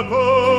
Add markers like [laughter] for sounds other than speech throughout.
Jacob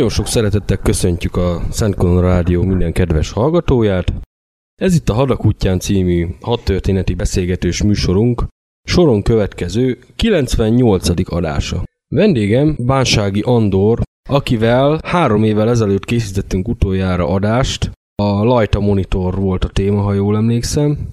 Nagyon sok szeretettel köszöntjük a Szent Rádió minden kedves hallgatóját. Ez itt a Hadak útján című hadtörténeti beszélgetős műsorunk, soron következő 98. adása. Vendégem Bánsági Andor, akivel három évvel ezelőtt készítettünk utoljára adást, a Lajta Monitor volt a téma, ha jól emlékszem,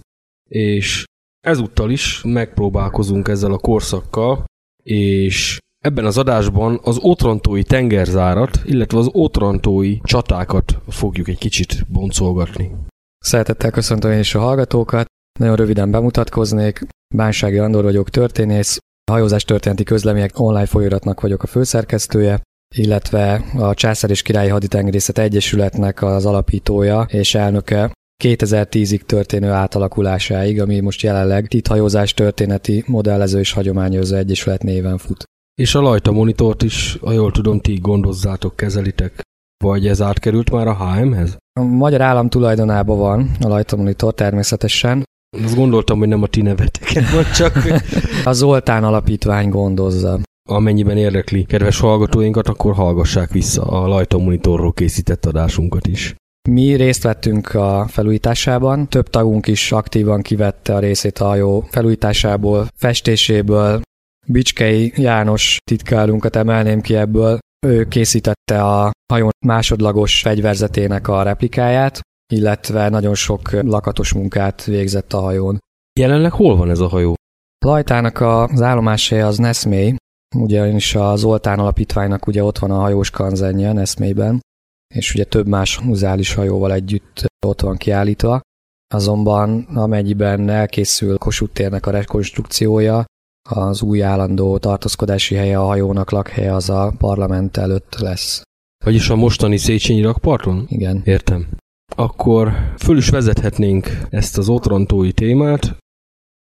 és ezúttal is megpróbálkozunk ezzel a korszakkal, és Ebben az adásban az Otrantói tengerzárat, illetve az Otrantói csatákat fogjuk egy kicsit boncolgatni. Szeretettel köszöntöm én is a hallgatókat. Nagyon röviden bemutatkoznék. Bánsági Andor vagyok, történész. Hajózás történeti közlemények online folyóiratnak vagyok a főszerkesztője, illetve a Császár és Királyi Haditengerészet Egyesületnek az alapítója és elnöke 2010-ig történő átalakulásáig, ami most jelenleg itt hajózás történeti modellező és hagyományozó egyesület néven fut. És a Lajta monitort is, ha jól tudom, ti gondozzátok, kezelitek. Vagy ez átkerült már a HM-hez? A magyar állam tulajdonában van a Lajtomonitor természetesen. Azt gondoltam, hogy nem a ti neveteket, [laughs] vagy csak A Zoltán Alapítvány gondozza. amennyiben érdekli kedves hallgatóinkat, akkor hallgassák vissza a Lajton Monitorról készített adásunkat is. Mi részt vettünk a felújításában, több tagunk is aktívan kivette a részét a hajó felújításából, festéséből. Bicskei János titkárunkat emelném ki ebből. Ő készítette a hajó másodlagos fegyverzetének a replikáját, illetve nagyon sok lakatos munkát végzett a hajón. Jelenleg hol van ez a hajó? Lajtának az állomáshelye az Neszmély, ugyanis a Zoltán Alapítványnak ugye ott van a hajós kanzenje Neszmélyben, és ugye több más muzeális hajóval együtt ott van kiállítva. Azonban amennyiben elkészül Kossuth térnek a rekonstrukciója, az új állandó tartózkodási helye a hajónak lakhelye az a parlament előtt lesz. Vagyis a mostani Széchenyi rakparton? Igen. Értem. Akkor föl is vezethetnénk ezt az otrantói témát,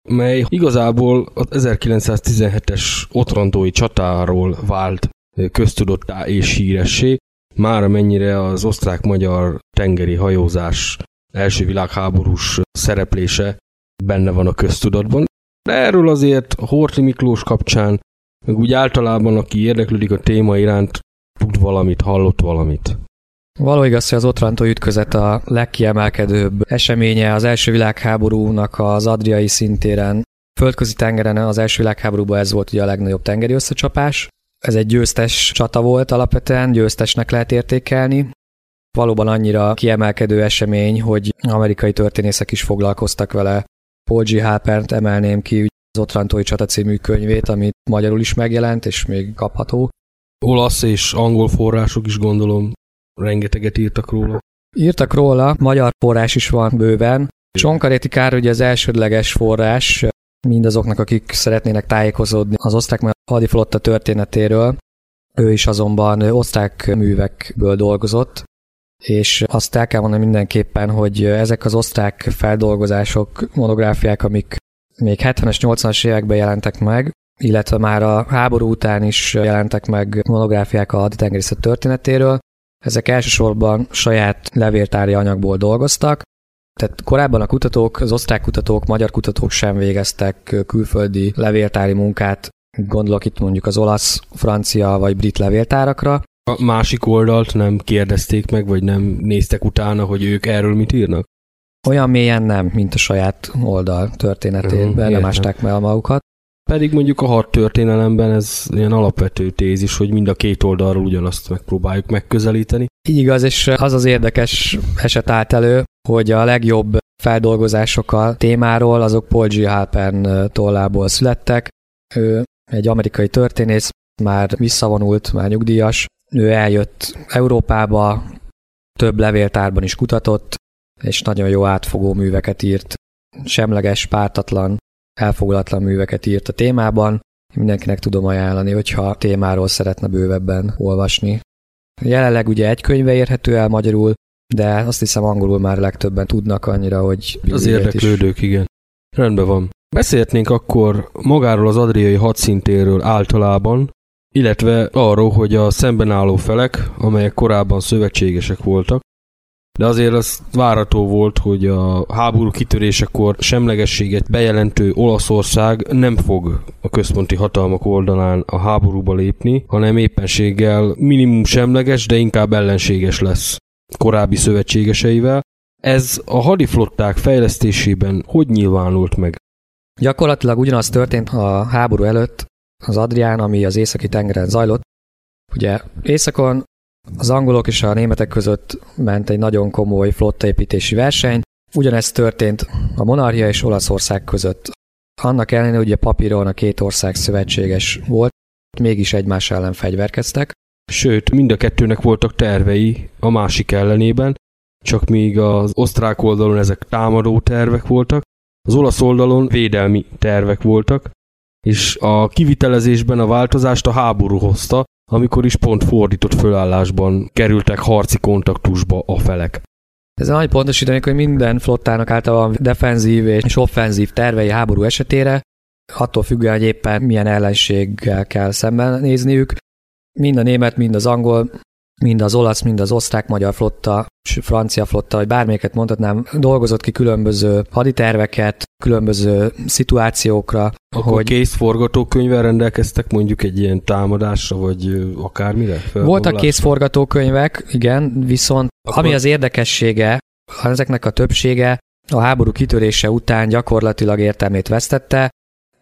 mely igazából az 1917-es otrantói csatáról vált köztudottá és híressé, már amennyire az osztrák-magyar tengeri hajózás első világháborús szereplése benne van a köztudatban. De erről azért Horthy Miklós kapcsán, meg úgy általában, aki érdeklődik a téma iránt, tud valamit, hallott valamit. Való igaz, hogy az Otrantó ütközet a legkiemelkedőbb eseménye az első világháborúnak az Adriai szintéren. Földközi tengeren az első világháborúban ez volt ugye a legnagyobb tengeri összecsapás. Ez egy győztes csata volt alapvetően, győztesnek lehet értékelni. Valóban annyira kiemelkedő esemény, hogy amerikai történészek is foglalkoztak vele. Paul G. Halpert emelném ki az Otrantói csata című könyvét, ami magyarul is megjelent, és még kapható. Olasz és angol források is gondolom rengeteget írtak róla. Írtak róla, magyar forrás is van bőven. Csonkaréti Kár ugye az elsődleges forrás mindazoknak, akik szeretnének tájékozódni az osztrák hadiflotta történetéről. Ő is azonban osztrák művekből dolgozott, és azt el kell mondani mindenképpen, hogy ezek az osztrák feldolgozások, monográfiák, amik még 70-es, 80-as években jelentek meg, illetve már a háború után is jelentek meg monográfiák a haditengerészet történetéről, ezek elsősorban saját levéltári anyagból dolgoztak, tehát korábban a kutatók, az osztrák kutatók, magyar kutatók sem végeztek külföldi levéltári munkát, gondolok itt mondjuk az olasz, francia vagy brit levéltárakra. A másik oldalt nem kérdezték meg, vagy nem néztek utána, hogy ők erről mit írnak? Olyan mélyen nem, mint a saját oldal történetében, Mhm, nem értem. ásták meg magukat. Pedig mondjuk a hat történelemben ez ilyen alapvető tézis, hogy mind a két oldalról ugyanazt megpróbáljuk megközelíteni. Így igaz, és az az érdekes eset állt elő, hogy a legjobb feldolgozások a témáról, azok Paul G. Halpern tollából születtek. Ő egy amerikai történész, már visszavonult, már nyugdíjas. Ő eljött Európába, több levéltárban is kutatott, és nagyon jó átfogó műveket írt. Semleges, pártatlan, elfogulatlan műveket írt a témában. Mindenkinek tudom ajánlani, hogyha témáról szeretne bővebben olvasni. Jelenleg ugye egy könyve érhető el magyarul, de azt hiszem angolul már legtöbben tudnak annyira, hogy Az érdeklődők, igen. Rendben van. Beszélhetnénk akkor magáról az adriai hadszintéről általában, illetve arról, hogy a szemben álló felek, amelyek korábban szövetségesek voltak, de azért az várható volt, hogy a háború kitörésekor semlegességet bejelentő Olaszország nem fog a központi hatalmak oldalán a háborúba lépni, hanem éppenséggel minimum semleges, de inkább ellenséges lesz korábbi szövetségeseivel. Ez a hadiflották fejlesztésében hogy nyilvánult meg? Gyakorlatilag ugyanaz történt a háború előtt az Adrián, ami az északi tengeren zajlott. Ugye északon az angolok és a németek között ment egy nagyon komoly flottaépítési verseny. Ugyanezt történt a monarchia és Olaszország között. Annak ellenére, hogy a papíron a két ország szövetséges volt, mégis egymás ellen fegyverkeztek. Sőt, mind a kettőnek voltak tervei a másik ellenében, csak míg az osztrák oldalon ezek támadó tervek voltak, az olasz oldalon védelmi tervek voltak, és a kivitelezésben a változást a háború hozta, amikor is pont fordított fölállásban kerültek harci kontaktusba a felek. Ezen annyi pontosítani, hogy minden flottának általában defenzív és offenzív tervei háború esetére, attól függően, hogy éppen milyen ellenséggel kell szemben nézniük. Mind a német, mind az angol mind az olasz, mind az osztrák-magyar flotta, francia flotta, vagy bármelyiket mondhatnám, dolgozott ki különböző haditerveket, különböző szituációkra. Akkor hogy kész forgatókönyvvel rendelkeztek mondjuk egy ilyen támadásra, vagy akármire? Voltak kész forgatókönyvek, igen, viszont Akkor... ami az érdekessége, ezeknek a többsége a háború kitörése után gyakorlatilag értelmét vesztette,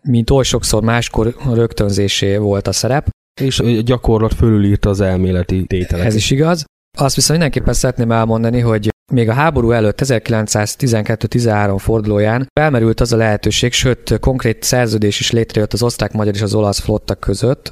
mint oly sokszor máskor rögtönzésé volt a szerep. És a gyakorlat fölülírta az elméleti tételeket. Ez is igaz. Azt viszont mindenképpen szeretném elmondani, hogy még a háború előtt 1912-13 fordulóján felmerült az a lehetőség, sőt konkrét szerződés is létrejött az osztrák-magyar és az olasz flottak között,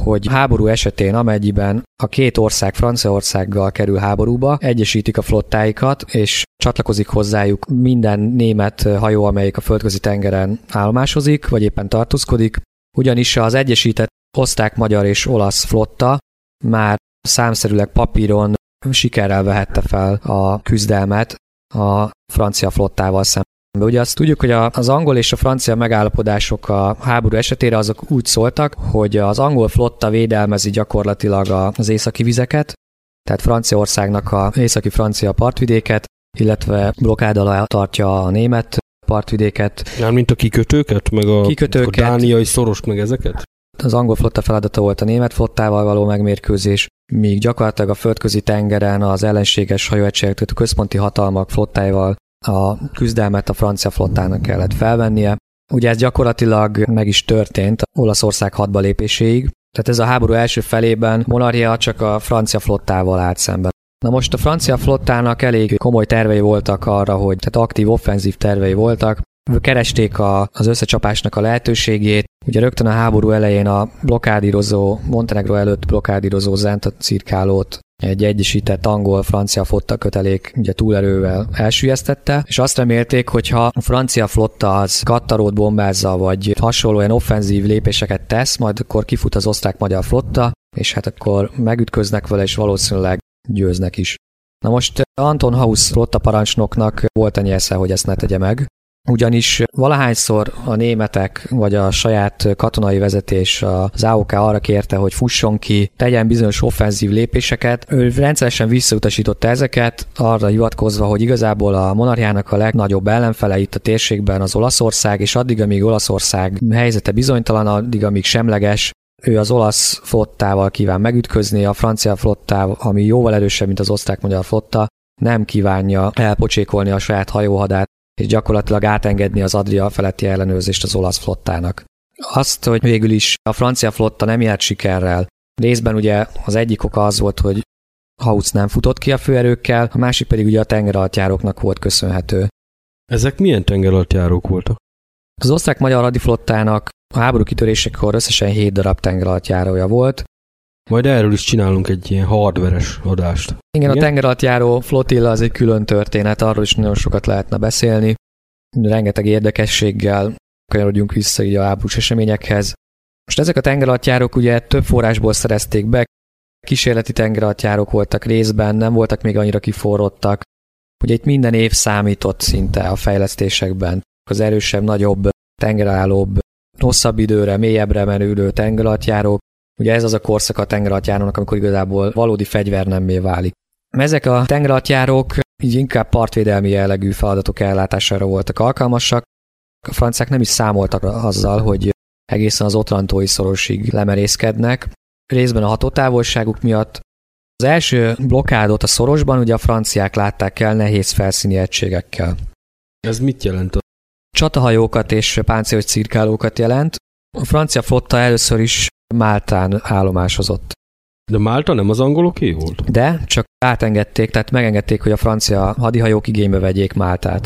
hogy háború esetén, amennyiben a két ország Franciaországgal kerül háborúba, egyesítik a flottáikat, és csatlakozik hozzájuk minden német hajó, amelyik a földközi tengeren állomásozik, vagy éppen tartózkodik, ugyanis az egyesített osztrák, magyar és olasz flotta már számszerűleg papíron sikerrel vehette fel a küzdelmet a francia flottával szemben. Ugye azt tudjuk, hogy az angol és a francia megállapodások a háború esetére azok úgy szóltak, hogy az angol flotta védelmezi gyakorlatilag az északi vizeket, tehát Franciaországnak a északi francia partvidéket, illetve blokád alá tartja a német partvidéket. Ja, mint a kikötőket, meg a, kikötőket, a dániai szoros, meg ezeket? Az angol flotta feladata volt a német flottával való megmérkőzés, míg gyakorlatilag a földközi tengeren az ellenséges hajóegységek, a központi hatalmak flottáival a küzdelmet a francia flottának kellett felvennie. Ugye ez gyakorlatilag meg is történt Olaszország hadba lépéséig, tehát ez a háború első felében Monarchia csak a francia flottával állt szemben. Na most a francia flottának elég komoly tervei voltak arra, hogy tehát aktív offenzív tervei voltak, keresték a, az összecsapásnak a lehetőségét. Ugye rögtön a háború elején a blokádírozó, Montenegro előtt blokádírozó Zenta cirkálót egy egyesített angol-francia flotta kötelék ugye túlerővel elsüllyesztette, és azt remélték, hogy ha a francia flotta az Kattarót bombázza, vagy hasonló olyan offenzív lépéseket tesz, majd akkor kifut az osztrák-magyar flotta, és hát akkor megütköznek vele, és valószínűleg győznek is. Na most Anton Haus flotta parancsnoknak volt a nyesze, hogy ezt ne tegye meg, ugyanis valahányszor a németek vagy a saját katonai vezetés az AOK arra kérte, hogy fusson ki, tegyen bizonyos offenzív lépéseket, ő rendszeresen visszautasította ezeket, arra hivatkozva, hogy igazából a monarchiának a legnagyobb ellenfele itt a térségben az Olaszország, és addig, amíg Olaszország helyzete bizonytalan, addig, amíg semleges, ő az olasz flottával kíván megütközni, a francia flottával, ami jóval erősebb, mint az osztrák-magyar flotta, nem kívánja elpocsékolni a saját hajóhadát, és gyakorlatilag átengedni az Adria feletti ellenőrzést az olasz flottának. Azt, hogy végül is a francia flotta nem járt sikerrel, részben ugye az egyik oka az volt, hogy Hautz nem futott ki a főerőkkel, a másik pedig ugye a tengeralattjáróknak volt köszönhető. Ezek milyen tengeralattjárók voltak? Az osztrák-magyar hadiflottának a háború kitörésekor összesen 7 darab tengeralattjárója volt, majd erről is csinálunk egy ilyen hardveres adást. Igen, Igen, a tengeralattjáró flotilla az egy külön történet, arról is nagyon sokat lehetne beszélni. Rengeteg érdekességgel kanyarodjunk vissza így a háborús eseményekhez. Most ezek a tengeralattjárók ugye több forrásból szerezték be, kísérleti tengeralattjárók voltak részben, nem voltak még annyira kiforrottak. Ugye itt minden év számított szinte a fejlesztésekben. Az erősebb, nagyobb, tengerállóbb, hosszabb időre, mélyebbre menülő tengeralattjárók, Ugye ez az a korszak a tengeralattjárónak, amikor igazából valódi fegyver nemmé válik. Ezek a tengeralattjárók így inkább partvédelmi jellegű feladatok ellátására voltak alkalmasak. A franciák nem is számoltak azzal, hogy egészen az otrantói szorosig lemerészkednek. Részben a hatótávolságuk miatt. Az első blokkádot a szorosban ugye a franciák látták el nehéz felszíni egységekkel. Ez mit jelent? Csatahajókat és páncélos cirkálókat jelent. A francia flotta először is Máltán állomásozott. De Málta nem az angoloké volt? De, csak átengedték, tehát megengedték, hogy a francia hadihajók igénybe vegyék Máltát.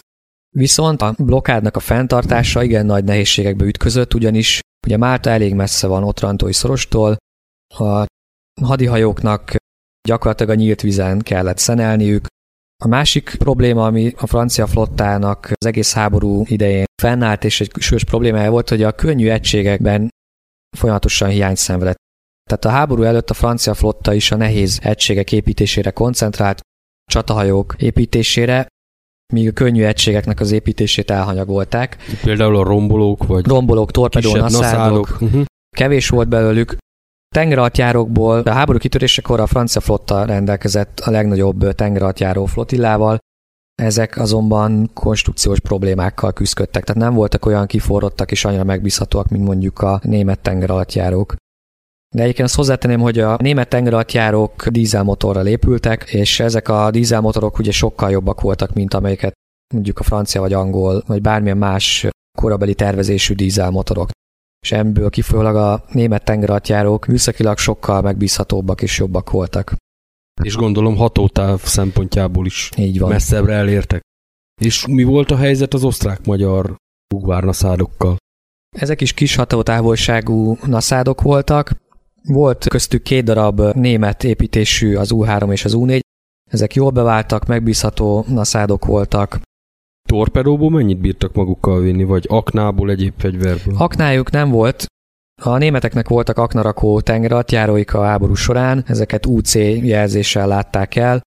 Viszont a blokádnak a fenntartása igen nagy nehézségekbe ütközött, ugyanis ugye Málta elég messze van Otrantói szorostól, a hadihajóknak gyakorlatilag a nyílt vízen kellett szenelniük. A másik probléma, ami a francia flottának az egész háború idején fennállt, és egy sős problémája volt, hogy a könnyű egységekben folyamatosan hiányt szenvedett. Tehát a háború előtt a francia flotta is a nehéz egységek építésére koncentrált, csatahajók építésére, míg a könnyű egységeknek az építését elhanyagolták. Például a rombolók, vagy rombolók, torpedó, naszádok. Uh-huh. Kevés volt belőlük, Tengeralattjárókból a háború kitörésekor a francia flotta rendelkezett a legnagyobb tengeralattjáró flotillával, ezek azonban konstrukciós problémákkal küzdöttek, tehát nem voltak olyan kiforrottak és annyira megbízhatóak, mint mondjuk a német tengeralattjárók. De egyébként azt hozzátenném, hogy a német tengeralattjárók dízelmotorral épültek, és ezek a dízelmotorok ugye sokkal jobbak voltak, mint amelyeket mondjuk a francia vagy angol, vagy bármilyen más korabeli tervezésű dízelmotorok. És ebből kifolyólag a német tengeralattjárók műszakilag sokkal megbízhatóbbak és jobbak voltak. És gondolom hatótáv szempontjából is Így van. messzebbre elértek. És mi volt a helyzet az osztrák-magyar bugvárnaszádokkal? Ezek is kis hatótávolságú naszádok voltak. Volt köztük két darab német építésű, az U3 és az U4. Ezek jól beváltak, megbízható naszádok voltak. Torpedóból mennyit bírtak magukkal vinni, vagy aknából, egyéb fegyverből? Aknájuk nem volt, a németeknek voltak aknarakó tengeralattjáróik a háború során, ezeket UC jelzéssel látták el.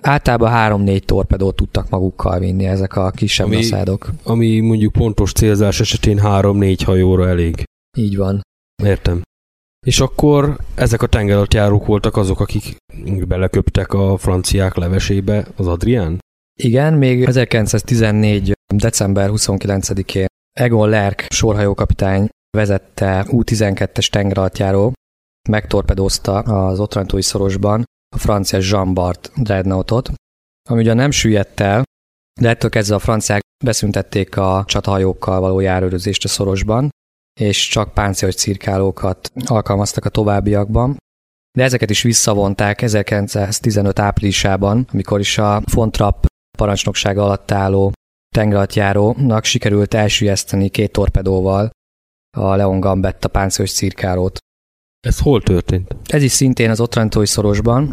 Általában 3-4 torpedót tudtak magukkal vinni ezek a kisebb Ami- naszádok. Ami mondjuk pontos célzás esetén 3-4 hajóra elég. Így van. Értem. És akkor ezek a tengeralattjárók voltak azok, akik beleköptek a franciák levesébe az Adrián? Igen, még 1914. december 29-én Egon Lerk sorhajókapitány vezette U-12-es tengeralattjáró, megtorpedózta az Otrantói szorosban a francia Jean Bart dreadnoughtot, ami ugyan nem süllyedt el, de ettől kezdve a franciák beszüntették a csatahajókkal való járőrözést a szorosban, és csak páncélos cirkálókat alkalmaztak a továbbiakban. De ezeket is visszavonták 1915 áprilisában, amikor is a Fontrap parancsnoksága alatt álló tengeralattjárónak sikerült elsüllyeszteni két torpedóval a Leon Gambetta páncélos cirkálót. Ez hol történt? Ez is szintén az Otrantói szorosban.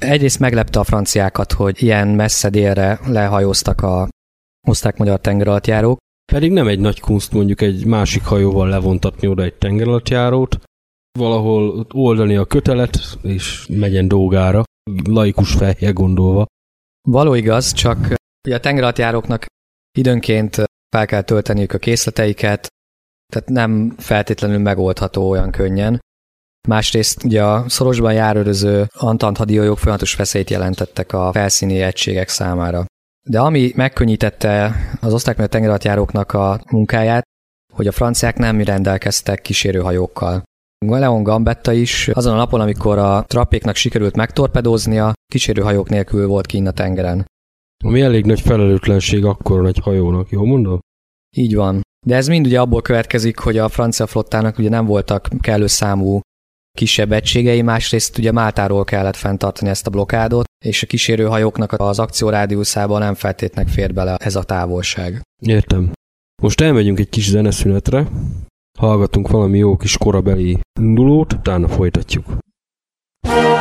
Egyrészt meglepte a franciákat, hogy ilyen messze délre lehajóztak a osztrák-magyar tengeralattjárók, Pedig nem egy nagy kunst mondjuk egy másik hajóval levontatni oda egy tengeralattjárót, valahol oldani a kötelet, és megyen dolgára, laikus fejjel gondolva. Való igaz, csak ugye a tengeralattjáróknak időnként fel kell tölteniük a készleteiket, tehát nem feltétlenül megoldható olyan könnyen. Másrészt ugye a szorosban járőröző Antant hadihajók folyamatos veszélyt jelentettek a felszíni egységek számára. De ami megkönnyítette az osztrák tengeralattjáróknak a munkáját, hogy a franciák nem rendelkeztek kísérőhajókkal. Leon Gambetta is azon a napon, amikor a trappéknak sikerült megtorpedóznia, kísérőhajók nélkül volt kinn a tengeren. Ami elég nagy felelőtlenség akkor egy hajónak, jól mondom? Így van. De ez mind ugye abból következik, hogy a francia flottának ugye nem voltak kellő számú kisebb egységei, másrészt ugye Máltáról kellett fenntartani ezt a blokádot, és a kísérőhajóknak az akciórádiuszában nem feltétlenül fér bele ez a távolság. Értem. Most elmegyünk egy kis zeneszünetre, hallgatunk valami jó kis korabeli indulót, utána folytatjuk. Thank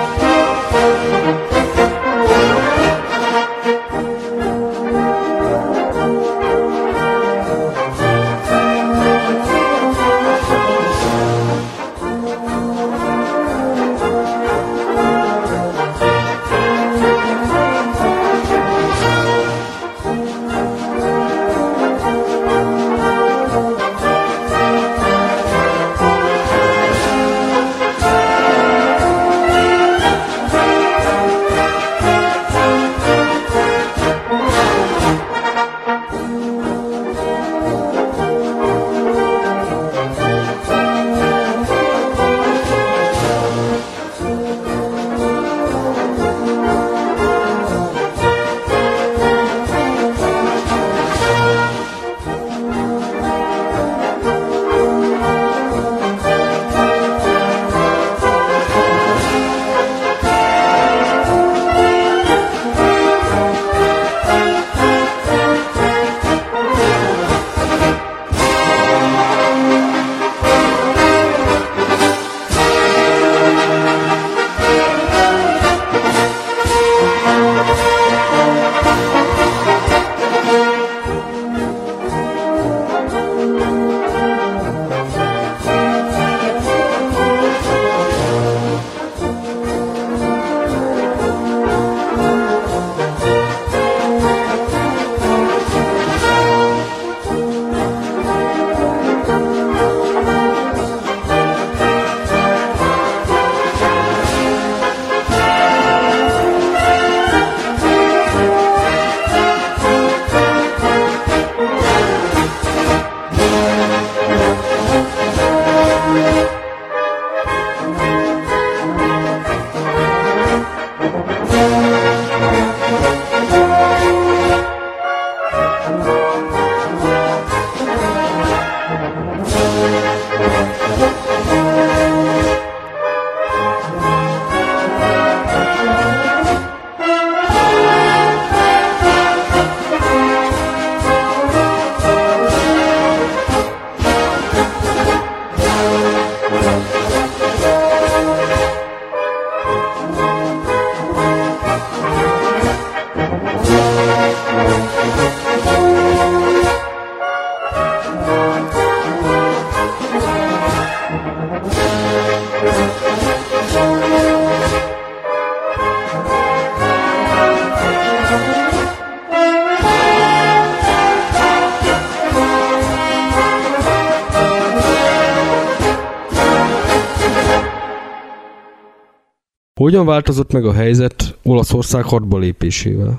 Hogyan változott meg a helyzet Olaszország hadba lépésével?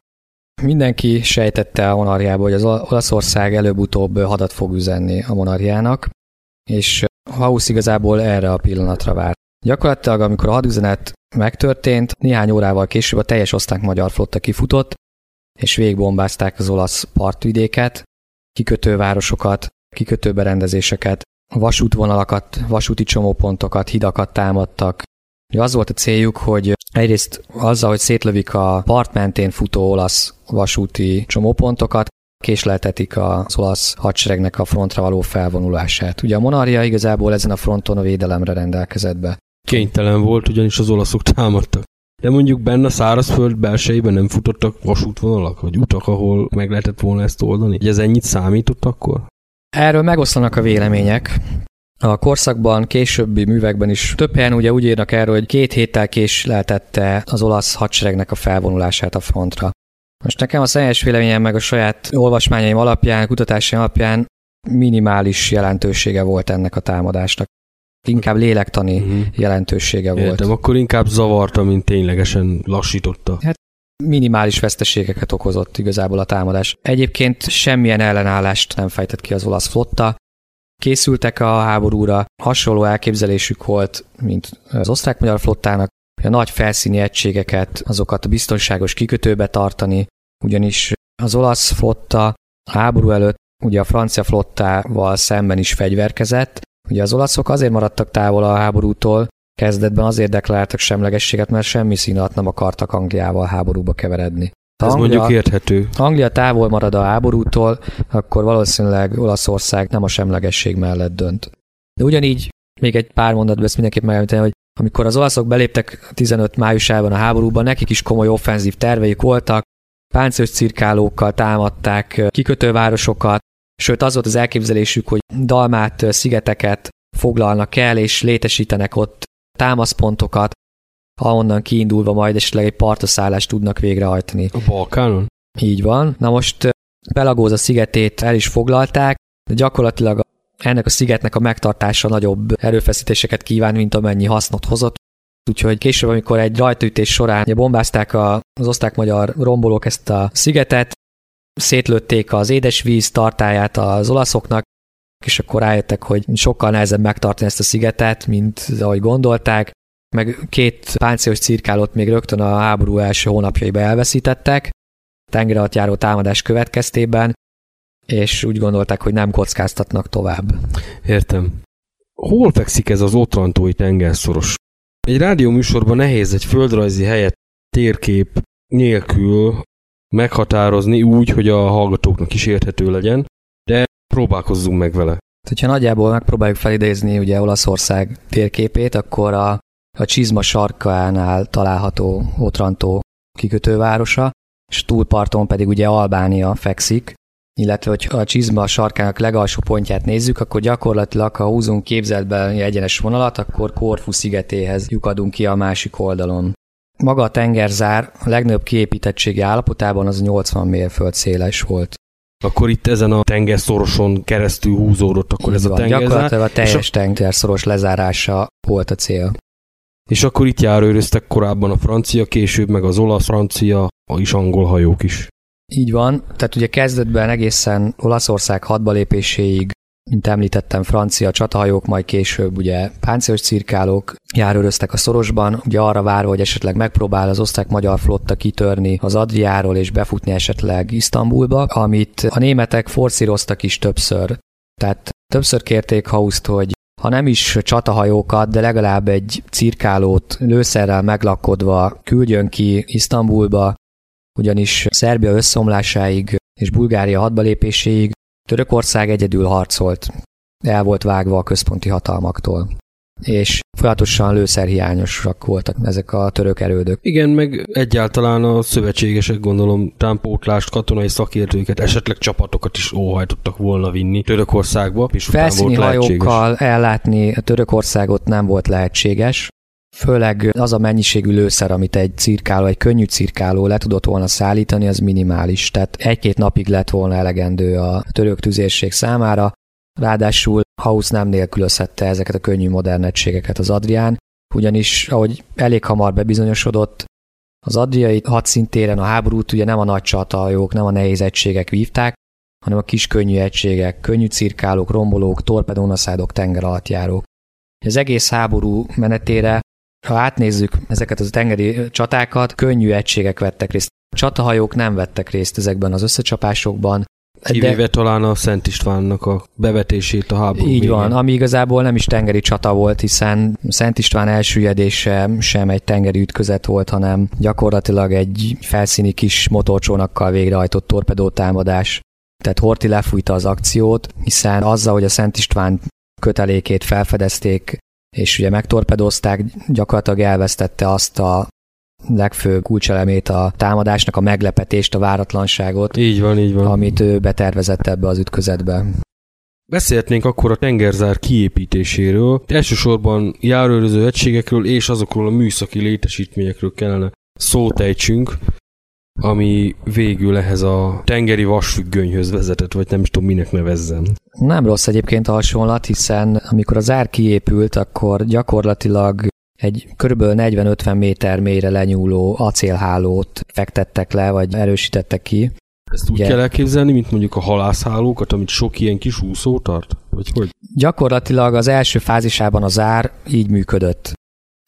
Mindenki sejtette a monarchiába, hogy az Olaszország előbb-utóbb hadat fog üzenni a monarchiának, és Hausz igazából erre a pillanatra várt. Gyakorlatilag, amikor a hadüzenet megtörtént, néhány órával később a teljes osztrák-magyar flotta kifutott, és végigbombázták az olasz partvidéket, kikötővárosokat, kikötőberendezéseket, vasútvonalakat, vasúti csomópontokat, hidakat támadtak. Az volt a céljuk, hogy egyrészt azzal, hogy szétlövik a part mentén futó olasz vasúti csomópontokat, késleltetik az olasz hadseregnek a frontra való felvonulását. Ugye a monarchia igazából ezen a fronton a védelemre rendelkezett be. Kénytelen volt, ugyanis az olaszok támadtak. De mondjuk benne a szárazföld belsejében nem futottak vasútvonalak, vagy utak, ahol meg lehetett volna ezt oldani? Hogy ez ennyit számított akkor? Erről megoszlanak a vélemények. A korszakban, későbbi művekben is több helyen ugye úgy írnak erről, hogy két héttel kés lehetette az olasz hadseregnek a felvonulását a frontra. Most nekem a személyes véleményem meg a saját olvasmányaim alapján, kutatásaim alapján minimális jelentősége volt ennek a támadásnak. Inkább lélektani uh-huh. jelentősége Értem, volt. akkor inkább zavarta, mint ténylegesen lassította. Hát minimális veszteségeket okozott igazából a támadás. Egyébként semmilyen ellenállást nem fejtett ki az olasz flotta. Készültek a háborúra, hasonló elképzelésük volt, mint az osztrák-magyar flottának, a nagy felszíni egységeket, azokat a biztonságos kikötőbe tartani, ugyanis az olasz flotta a háború előtt ugye a francia flottával szemben is fegyverkezett. Ugye az olaszok azért maradtak távol a háborútól, kezdetben azért deklaráltak semlegességet, mert semmi szín alatt nem akartak Angliával háborúba keveredni. Ez Anglia, mondjuk érthető. Anglia távol marad a háborútól, akkor valószínűleg Olaszország nem a semlegesség mellett dönt. De ugyanígy még egy pár mondatban ezt mindenképp megemlíteni, hogy amikor az olaszok beléptek 15 májusában a háborúba, nekik is komoly offenzív terveik voltak, páncélos cirkálókkal támadták kikötővárosokat, sőt az volt az elképzelésük, hogy dalmát, szigeteket foglalnak el, és létesítenek ott támaszpontokat, ahonnan kiindulva majd esetleg egy partaszállást tudnak végrehajtani. A Balkánon? Így van. Na most Pelagóza szigetét el is foglalták, de gyakorlatilag ennek a szigetnek a megtartása nagyobb erőfeszítéseket kíván, mint amennyi hasznot hozott. Úgyhogy később, amikor egy rajtütés során bombázták az osztrák-magyar rombolók ezt a szigetet, szétlőtték az édesvíz tartáját az olaszoknak, és akkor rájöttek, hogy sokkal nehezebb megtartani ezt a szigetet, mint ahogy gondolták, meg két páncélos cirkálót még rögtön a háború első hónapjaiban elveszítettek, tengeralattjáró támadás következtében, és úgy gondolták, hogy nem kockáztatnak tovább. Értem. Hol fekszik ez az Otrantói tengerszoros? Egy rádió műsorban nehéz egy földrajzi helyet térkép nélkül meghatározni úgy, hogy a hallgatóknak is érthető legyen, de próbálkozzunk meg vele. Ha nagyjából megpróbáljuk felidézni ugye Olaszország térképét, akkor a, a Csizma sarkánál található Otrantó kikötővárosa, és túlparton pedig ugye Albánia fekszik, illetve hogy a csizma sarkának legalsó pontját nézzük, akkor gyakorlatilag, ha húzunk képzeltben egyenes vonalat, akkor Korfu szigetéhez lyukadunk ki a másik oldalon. Maga a tengerzár a legnagyobb kiépítettségi állapotában az 80 mérföld széles volt. Akkor itt ezen a tengerszoroson keresztül húzódott akkor Így ez van, a tengerzár. Gyakorlatilag a teljes a... tengerszoros lezárása volt a cél. És akkor itt járőröztek korábban a francia, később meg az olasz, francia, is angol hajók is. Így van, tehát ugye kezdetben egészen Olaszország hadbalépéséig, mint említettem, francia csatahajók, majd később ugye páncélos cirkálók járőröztek a szorosban, ugye arra várva, hogy esetleg megpróbál az osztrák-magyar flotta kitörni az Adriáról és befutni esetleg Isztambulba, amit a németek forszíroztak is többször. Tehát többször kérték Hauszt, hogy ha nem is csatahajókat, de legalább egy cirkálót lőszerrel meglakodva küldjön ki Isztambulba, ugyanis Szerbia összeomlásáig és Bulgária hadbalépéséig Törökország egyedül harcolt, el volt vágva a központi hatalmaktól és folyamatosan lőszerhiányosak voltak ezek a török erődök. Igen, meg egyáltalán a szövetségesek gondolom támpótlást, katonai szakértőket, esetleg csapatokat is óhajtottak volna vinni Törökországba, és Felszíni volt hajókkal ellátni a Törökországot nem volt lehetséges, Főleg az a mennyiségű lőszer, amit egy cirkáló, egy könnyű cirkáló le tudott volna szállítani, az minimális. Tehát egy-két napig lett volna elegendő a török tüzérség számára. Ráadásul Haus nem nélkülözhette ezeket a könnyű modern egységeket az Adrián, ugyanis ahogy elég hamar bebizonyosodott, az adriai hadszintéren a háborút ugye nem a nagy csatahajók, nem a nehéz egységek vívták, hanem a kis könnyű egységek, könnyű cirkálók, rombolók, torpedónaszádok, tengeralattjárók. Az egész háború menetére, ha átnézzük ezeket az tengeri csatákat, könnyű egységek vettek részt. A csatahajók nem vettek részt ezekben az összecsapásokban, Kivéve de, talán a Szent Istvánnak a bevetését a háború Így végén. van, ami igazából nem is tengeri csata volt, hiszen Szent István elsüllyedése sem egy tengeri ütközet volt, hanem gyakorlatilag egy felszíni kis motorcsónakkal végrehajtott torpedótámadás. Tehát Horti lefújta az akciót, hiszen azzal, hogy a Szent István kötelékét felfedezték, és ugye megtorpedozták, gyakorlatilag elvesztette azt a legfőbb kulcselemét a támadásnak, a meglepetést, a váratlanságot. Így van, így van. Amit ő betervezett ebbe az ütközetbe. Beszélhetnénk akkor a tengerzár kiépítéséről, elsősorban járőröző egységekről és azokról a műszaki létesítményekről kellene szót ejtsünk, ami végül ehhez a tengeri vasfüggönyhöz vezetett, vagy nem is tudom minek nevezzem. Nem rossz egyébként a hasonlat, hiszen amikor az ár kiépült, akkor gyakorlatilag egy kb. 40-50 méter mélyre lenyúló acélhálót fektettek le, vagy erősítettek ki. Ezt úgy Ugye, kell elképzelni, mint mondjuk a halászhálókat, amit sok ilyen kis úszó tart? Vagy hogy? Gyakorlatilag az első fázisában az ár így működött.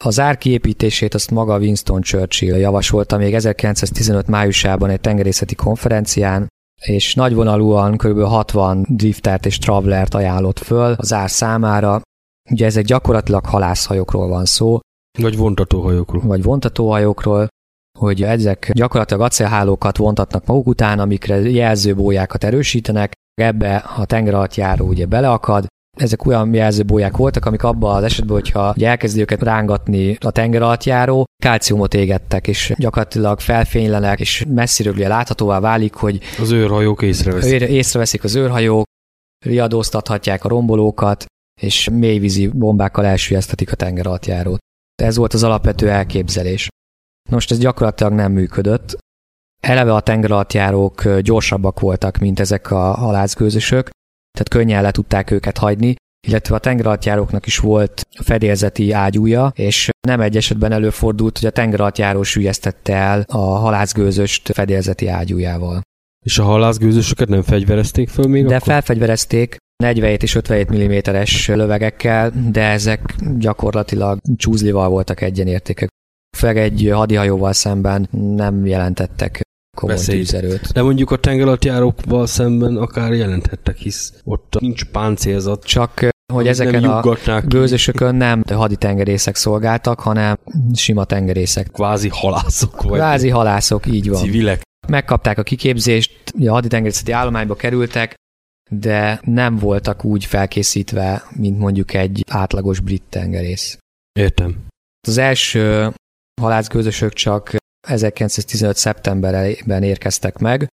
Az ár kiépítését azt maga Winston Churchill javasolta még 1915 májusában egy tengerészeti konferencián, és nagyvonalúan kb. 60 driftert és travelert ajánlott föl az ár számára, Ugye ezek gyakorlatilag halászhajókról van szó. Vagy vontatóhajókról. Vagy vontatóhajókról, hogy ezek gyakorlatilag acélhálókat vontatnak maguk után, amikre jelzőbójákat erősítenek, ebbe a tengeralattjáró ugye beleakad, ezek olyan jelzőbóják voltak, amik abban az esetben, hogyha elkezdi őket rángatni a tengeralattjáró, kálciumot égettek, és gyakorlatilag felfénylenek, és messziről ugye láthatóvá válik, hogy az őrhajók észreveszik. Észreveszik az őrhajók, riadóztathatják a rombolókat, és mélyvízi bombákkal elsüllyesztetik a tengeralattjárót. Ez volt az alapvető elképzelés. Most ez gyakorlatilag nem működött. Eleve a tengeralattjárók gyorsabbak voltak, mint ezek a halászgőzösök, tehát könnyen le tudták őket hagyni, illetve a tengeralattjáróknak is volt fedélzeti ágyúja, és nem egy esetben előfordult, hogy a tengeralattjáró sülyeztette el a halászgőzöst fedélzeti ágyújával. És a halászgőzösöket nem fegyverezték föl még De akkor? felfegyverezték, 47 és 57 mm-es lövegekkel, de ezek gyakorlatilag csúzlival voltak egyenértékek. Főleg egy hadihajóval szemben nem jelentettek komoly tűzerőt. De mondjuk a tengeralattjárókkal szemben akár jelenthettek, hisz ott nincs páncélzat. Csak hogy ezeken a gőzösökön nem haditengerészek szolgáltak, hanem sima tengerészek. Kvázi halászok vagy. Kvázi halászok, így van. Civilek. Megkapták a kiképzést, a haditengerészeti állományba kerültek, de nem voltak úgy felkészítve, mint mondjuk egy átlagos brit tengerész. Értem. Az első halászgőzösök csak 1915. szeptemberben érkeztek meg,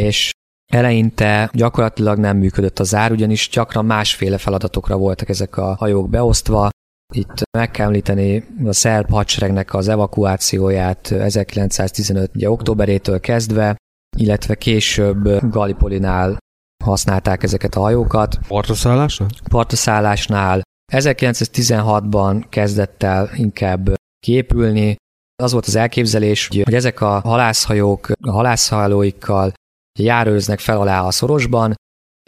és eleinte gyakorlatilag nem működött az ár, ugyanis gyakran másféle feladatokra voltak ezek a hajók beosztva. Itt meg kell említeni a szerb hadseregnek az evakuációját 1915. Ugye, októberétől kezdve, illetve később Gallipolinál használták ezeket a hajókat. Partaszállásnál? Partaszállásnál. 1916-ban kezdett el inkább képülni. Az volt az elképzelés, hogy ezek a halászhajók a halászhajlóikkal járőznek fel alá a szorosban,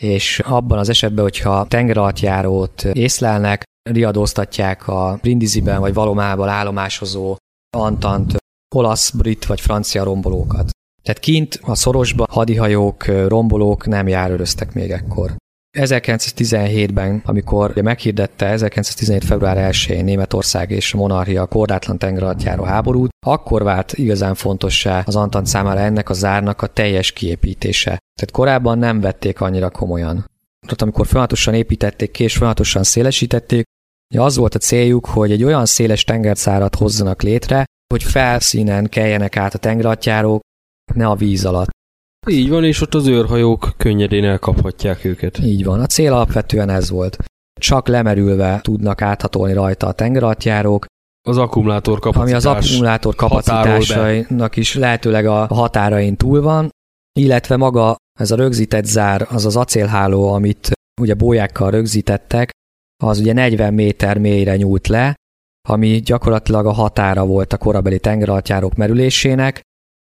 és abban az esetben, hogyha tengeralattjárót észlelnek, riadóztatják a Brindiziben vagy Valomában állomásozó Antant olasz, brit vagy francia rombolókat. Tehát kint a szorosban hadihajók, rombolók nem járőröztek még ekkor. 1917-ben, amikor ugye meghirdette 1917. február 1-én Németország és a monarchia korlátlan tengeralattjáró háborút, akkor vált igazán fontossá az Antant számára ennek a zárnak a teljes kiépítése. Tehát korábban nem vették annyira komolyan. Tehát amikor folyamatosan építették és folyamatosan szélesítették, az volt a céljuk, hogy egy olyan széles tengerszárat hozzanak létre, hogy felszínen keljenek át a tengeralattjárók, ne a víz alatt. Így van, és ott az őrhajók könnyedén elkaphatják őket. Így van, a cél alapvetően ez volt. Csak lemerülve tudnak áthatolni rajta a tengeralattjárók, az akkumulátor kapacitás. Ami az akkumulátor kapacitásainak is lehetőleg a határain túl van, illetve maga ez a rögzített zár, az az acélháló, amit ugye bójákkal rögzítettek, az ugye 40 méter mélyre nyúlt le, ami gyakorlatilag a határa volt a korabeli tengeralattjárók merülésének,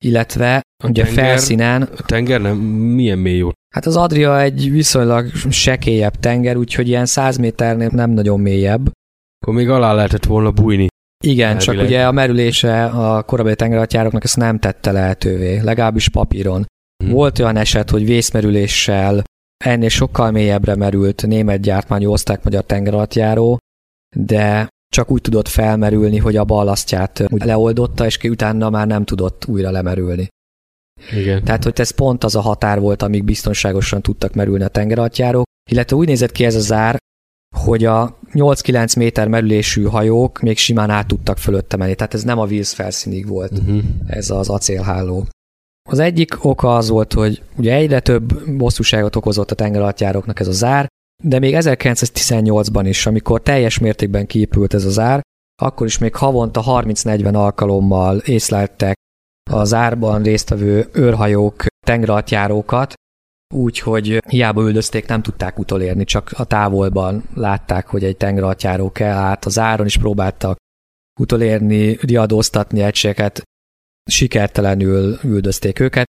illetve a ugye tenger, felszínen... A tenger nem milyen mély ott? Hát az Adria egy viszonylag sekélyebb tenger, úgyhogy ilyen 100 méternél nem nagyon mélyebb. Akkor még alá lehetett volna bújni. Igen, elvileg. csak ugye a merülése a korabeli tengeralattjáróknak ezt nem tette lehetővé, legalábbis papíron. Hmm. Volt olyan eset, hogy vészmerüléssel ennél sokkal mélyebbre merült német gyártmányú osztrák-magyar tengeralattjáró, de csak úgy tudott felmerülni, hogy a ballasztját leoldotta, és ki utána már nem tudott újra lemerülni. Igen. Tehát, hogy ez pont az a határ volt, amíg biztonságosan tudtak merülni a tengeralattjárók, illetve úgy nézett ki ez a zár, hogy a 8-9 méter merülésű hajók még simán át tudtak fölötte menni, tehát ez nem a víz felszínig volt, uh-huh. ez az acélháló. Az egyik oka az volt, hogy ugye egyre több bosszúságot okozott a tengeralattjáróknak ez a zár, de még 1918-ban is, amikor teljes mértékben kiépült ez az ár, akkor is még havonta 30-40 alkalommal észleltek az árban résztvevő őrhajók tengeralattjárókat, úgyhogy hiába üldözték, nem tudták utolérni, csak a távolban látták, hogy egy tengeralattjáró kell át, az áron is próbáltak utolérni, riadóztatni egységeket, sikertelenül üldözték őket.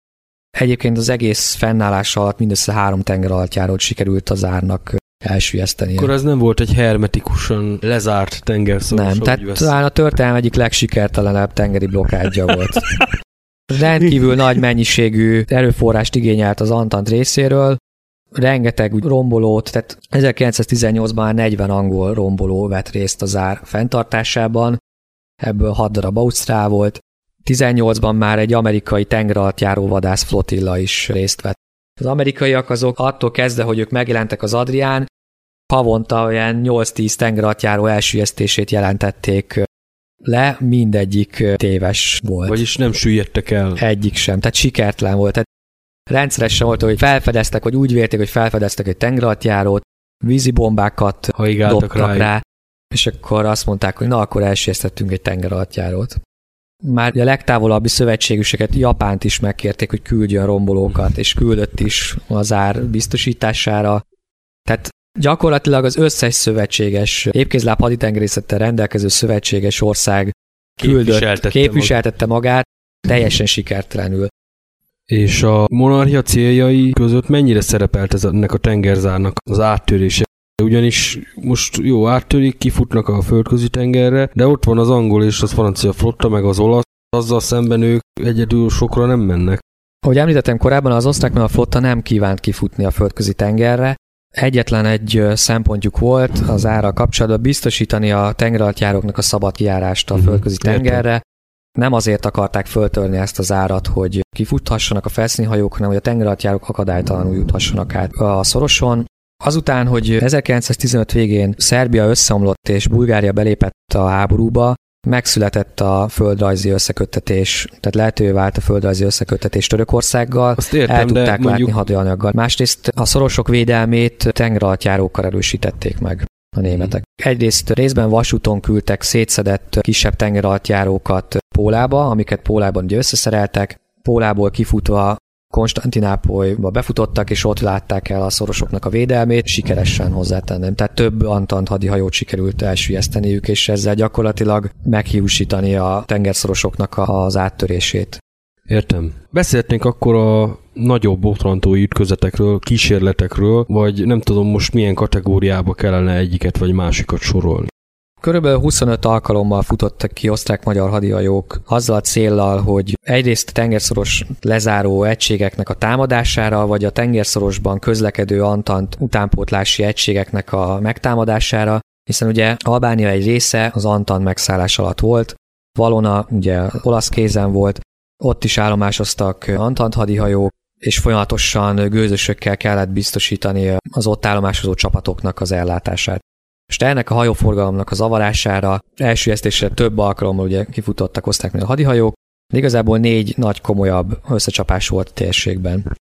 Egyébként az egész fennállás alatt mindössze három tengeralattjárót sikerült az árnak elsüllyeszteni. Akkor ez nem volt egy hermetikusan lezárt tengerszoros. Nem, tehát vesz. talán a történelem egyik legsikertelenebb tengeri blokkádja volt. [laughs] Rendkívül nagy mennyiségű erőforrást igényelt az Antant részéről, rengeteg rombolót, tehát 1918-ban 40 angol romboló vett részt az ár fenntartásában, ebből 6 darab ausztrál volt, 18-ban már egy amerikai tengeralattjáró vadász flotilla is részt vett. Az amerikaiak azok attól kezdve, hogy ők megjelentek az Adrián, havonta olyan 8-10 tengeralattjáró elsüllyesztését jelentették le, mindegyik téves volt. Vagyis nem süllyedtek el. Egyik sem, tehát sikertelen volt. Tehát rendszeresen volt, hogy felfedeztek, vagy úgy vélték, hogy felfedeztek egy tengeralattjárót, vízibombákat dobtak rá, rá, és akkor azt mondták, hogy na, akkor elsüllyesztettünk egy tengeralattjárót. Már a legtávolabbi szövetségüseket, Japánt is megkérték, hogy küldjön rombolókat, és küldött is az ár biztosítására. Tehát Gyakorlatilag az összes szövetséges, épkézláb haditengerészettel rendelkező szövetséges ország küldött, képviseltette, képviseltette magát, teljesen sikertelenül. És a monarchia céljai között mennyire szerepelt ez ennek a tengerzárnak az áttörése? Ugyanis most jó, áttörik, kifutnak a földközi tengerre, de ott van az angol és az francia flotta, meg az olasz, azzal szemben ők egyedül sokra nem mennek. Ahogy említettem korábban, az osztrák a flotta nem kívánt kifutni a földközi tengerre, Egyetlen egy szempontjuk volt az ára kapcsolatban biztosítani a tengeralattjáróknak a szabad kijárást a mhm, földközi tengerre. Nem azért akarták föltörni ezt az árat, hogy kifuthassanak a felszínhajók, hanem hogy a tengeralattjárók akadálytalanul juthassanak át a szoroson. Azután, hogy 1915 végén Szerbia összeomlott és Bulgária belépett a háborúba, megszületett a földrajzi összeköttetés, tehát lehetővé vált a földrajzi összeköttetés Törökországgal, Azt értem, el tudták mondjuk... látni hadanyaggal. Másrészt a szorosok védelmét tengeralattjárókkal erősítették meg a németek. Egyrészt részben vasúton küldtek szétszedett kisebb tengeralattjárókat Pólába, amiket Pólában ugye összeszereltek, Pólából kifutva Konstantinápolyba befutottak, és ott látták el a szorosoknak a védelmét, sikeresen hozzátenném. Tehát több Antant hadihajót sikerült elsüllyeszteniük, és ezzel gyakorlatilag meghiúsítani a tengerszorosoknak az áttörését. Értem. Beszélhetnénk akkor a nagyobb botrantói ütközetekről, kísérletekről, vagy nem tudom most milyen kategóriába kellene egyiket vagy másikat sorolni. Körülbelül 25 alkalommal futottak ki osztrák-magyar hadihajók azzal a céllal, hogy egyrészt a tengerszoros lezáró egységeknek a támadására, vagy a tengerszorosban közlekedő Antant utánpótlási egységeknek a megtámadására, hiszen ugye Albánia egy része az Antant megszállás alatt volt, Valona ugye olasz kézen volt, ott is állomásoztak Antant hadihajók, és folyamatosan gőzösökkel kellett biztosítani az ott állomásozó csapatoknak az ellátását. És ennek a hajóforgalomnak a zavarására elsüllyesztésre több alkalommal ugye kifutottak, oszták meg a hadihajók, de igazából négy nagy komolyabb összecsapás volt a térségben.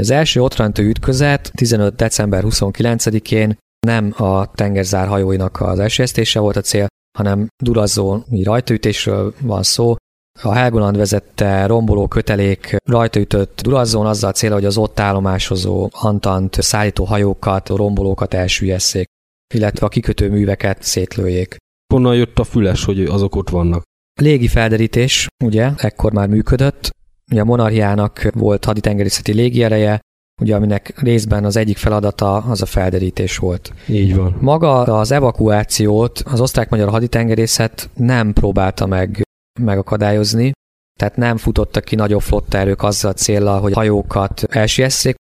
Az első Otrantő ütközet 15. december 29-én nem a tengerzár hajóinak az elsüllyesztése volt a cél, hanem Durazzó rajtaütésről van szó. A Helgoland vezette romboló kötelék rajtaütött Durazzón azzal a cél, hogy az ott állomásozó Antant szállító hajókat, rombolókat elsüllyeszék illetve a kikötő műveket szétlőjék. Honnan jött a füles, hogy azok ott vannak? Légi felderítés, ugye, ekkor már működött. Ugye a monarchiának volt haditengerészeti légiereje, ugye aminek részben az egyik feladata az a felderítés volt. Így van. Maga az evakuációt az osztrák-magyar haditengerészet nem próbálta meg megakadályozni, tehát nem futottak ki nagyobb flotterők azzal a célral, hogy hajókat elsiesszék,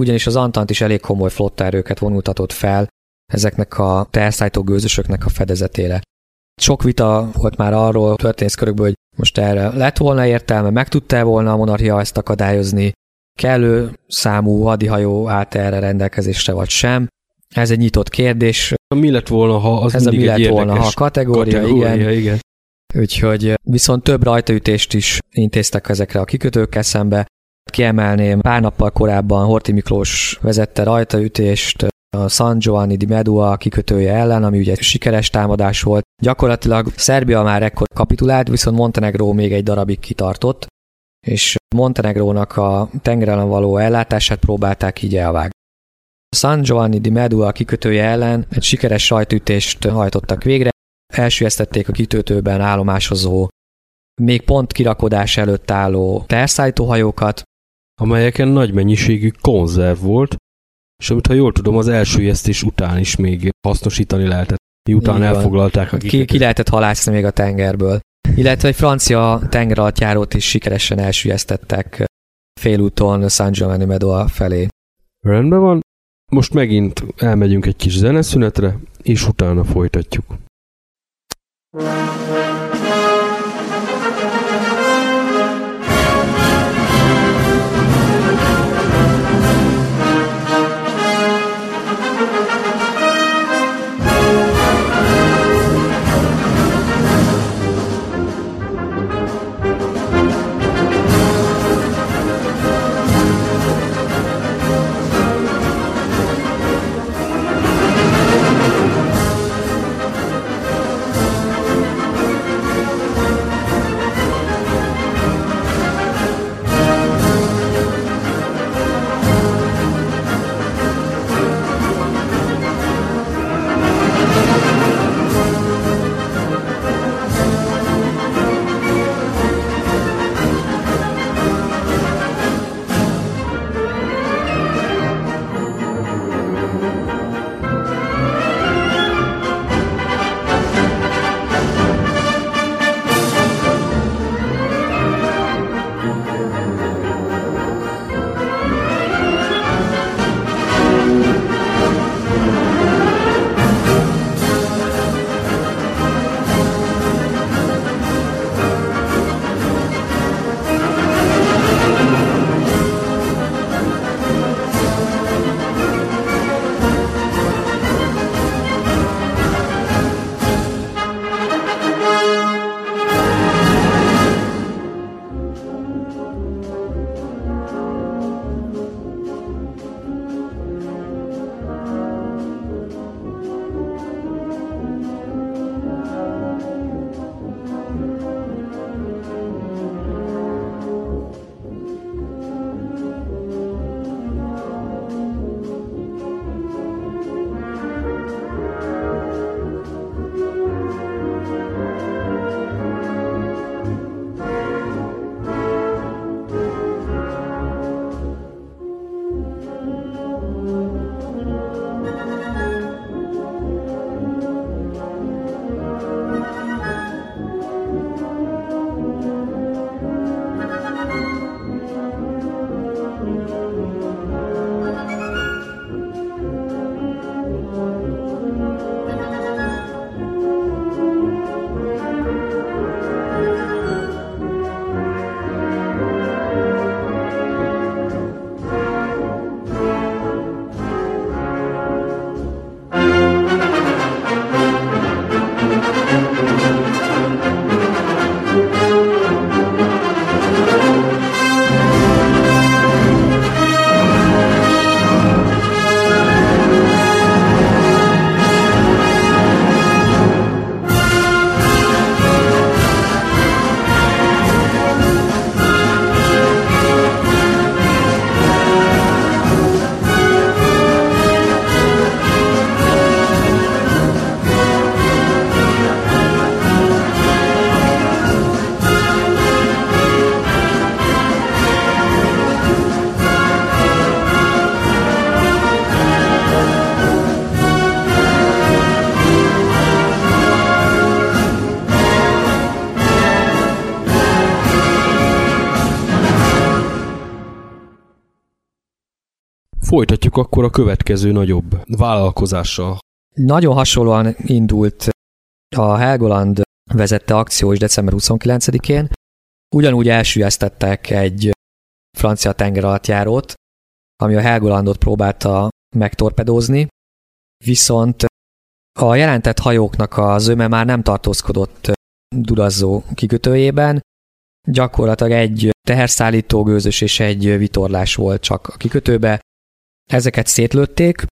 ugyanis az Antant is elég komoly flotterőket vonultatott fel ezeknek a terszállító gőzösöknek a fedezetére. Sok vita volt már arról körökből, hogy most erre lett volna értelme, meg tudta volna a monarchia ezt akadályozni, kellő számú hadihajó állt erre rendelkezésre, vagy sem. Ez egy nyitott kérdés. Mi lett volna, ha az Ez a mi lett volna, ha kategória, kategória igen. igen. Úgyhogy viszont több rajtaütést is intéztek ezekre a kikötőkkel szembe. Kiemelném, pár nappal korábban Horti Miklós vezette rajtaütést a San Giovanni di Medua kikötője ellen, ami ugye sikeres támadás volt. Gyakorlatilag Szerbia már ekkor kapitulált, viszont Montenegro még egy darabig kitartott, és Montenegrónak a tengeren való ellátását próbálták így elvágni. San Giovanni di Medua kikötője ellen egy sikeres sajtütést hajtottak végre, elsüllyesztették a kitöltőben állomásozó, még pont kirakodás előtt álló terszállítóhajókat, amelyeken nagy mennyiségű konzerv volt, és amit ha jól tudom, az elsüllyesztés után is még hasznosítani lehetett, miután Igen. elfoglalták a ki, ki lehetett halászni még a tengerből. Illetve egy francia tengeralattjárót is sikeresen elsüllyesztettek félúton San Giovanni Medoa felé. Rendben van, most megint elmegyünk egy kis zeneszünetre, és utána folytatjuk. Thank you. Folytatjuk akkor a következő nagyobb vállalkozással. Nagyon hasonlóan indult a Helgoland vezette akció is december 29-én. Ugyanúgy elsüllyesztettek egy francia tengeralattjárót, ami a Helgolandot próbálta megtorpedózni, viszont a jelentett hajóknak a zöme már nem tartózkodott Durazzó kikötőjében, gyakorlatilag egy teherszállító gőzös és egy vitorlás volt csak a kikötőbe. Ezeket szétlőtték,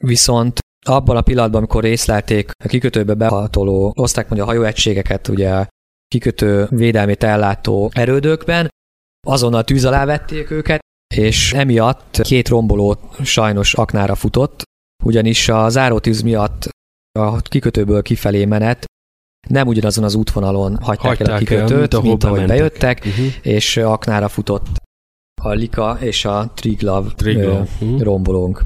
viszont abban a pillanatban, amikor észlelték a kikötőbe behatoló, oszták mondja a hajóegységeket ugye kikötő védelmét ellátó erődökben, azonnal tűz alá vették őket, és emiatt két romboló sajnos aknára futott, ugyanis a zárótűz miatt a kikötőből kifelé menet nem ugyanazon az útvonalon hagyták, hagyták el a kikötőt, el, mint, mint ahogy bementek. bejöttek, uh-huh. és aknára futott a Lika és a Triglav, Triglav. Uh-huh. rombolónk.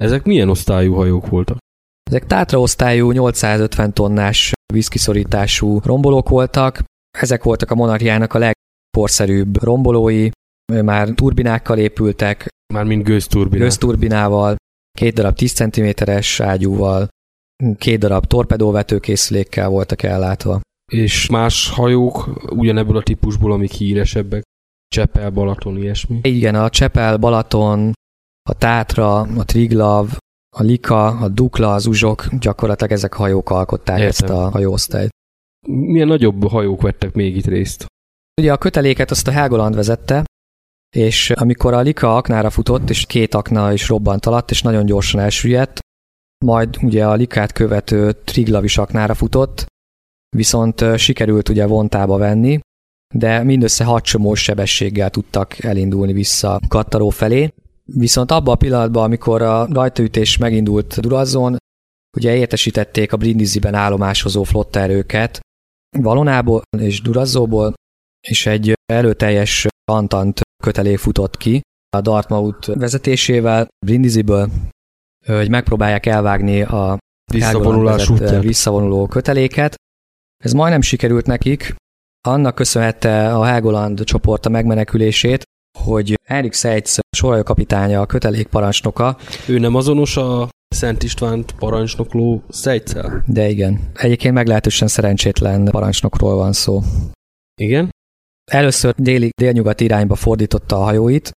Ezek milyen osztályú hajók voltak? Ezek tátra osztályú 850 tonnás vízkiszorítású rombolók voltak. Ezek voltak a monarchiának a legporszerűbb rombolói, már turbinákkal épültek. Már mint gőzturbinával. Gőzturbinával, két darab 10 cm-es ágyúval, két darab torpedóvetőkészülékkel voltak ellátva. És más hajók ugyanebből a típusból, amik híresebbek? Csepel, Balaton, ilyesmi? Igen, a Csepel, Balaton, a Tátra, a Triglav, a Lika, a Dukla, az Uzsok, gyakorlatilag ezek hajók alkották Értem. ezt a hajóosztályt. Milyen nagyobb hajók vettek még itt részt? Ugye a köteléket azt a Helgoland vezette, és amikor a Lika aknára futott, és két akna is robbant alatt, és nagyon gyorsan elsüllyedt, majd ugye a Likát követő Triglav is aknára futott, viszont sikerült ugye vontába venni, de mindössze hat csomós sebességgel tudtak elindulni vissza Kattaró felé. Viszont abban a pillanatban, amikor a rajtaütés megindult Durazzon, ugye értesítették a Brindisiben állomásozó flotterőket Valonából és Durazzóból, és egy előteljes Antant kötelék futott ki a Dartmouth vezetésével Brindisiből, hogy megpróbálják elvágni a visszavonulás visszavonuló köteléket. Ez majdnem sikerült nekik, annak köszönhette a Helgoland csoporta megmenekülését, hogy Erik Seitz sorajkapitánya, a kötelék parancsnoka. Ő nem azonos a Szent Istvánt parancsnokló Szejtszel? De igen. Egyébként meglehetősen szerencsétlen parancsnokról van szó. Igen? Először déli, délnyugat irányba fordította a hajóit,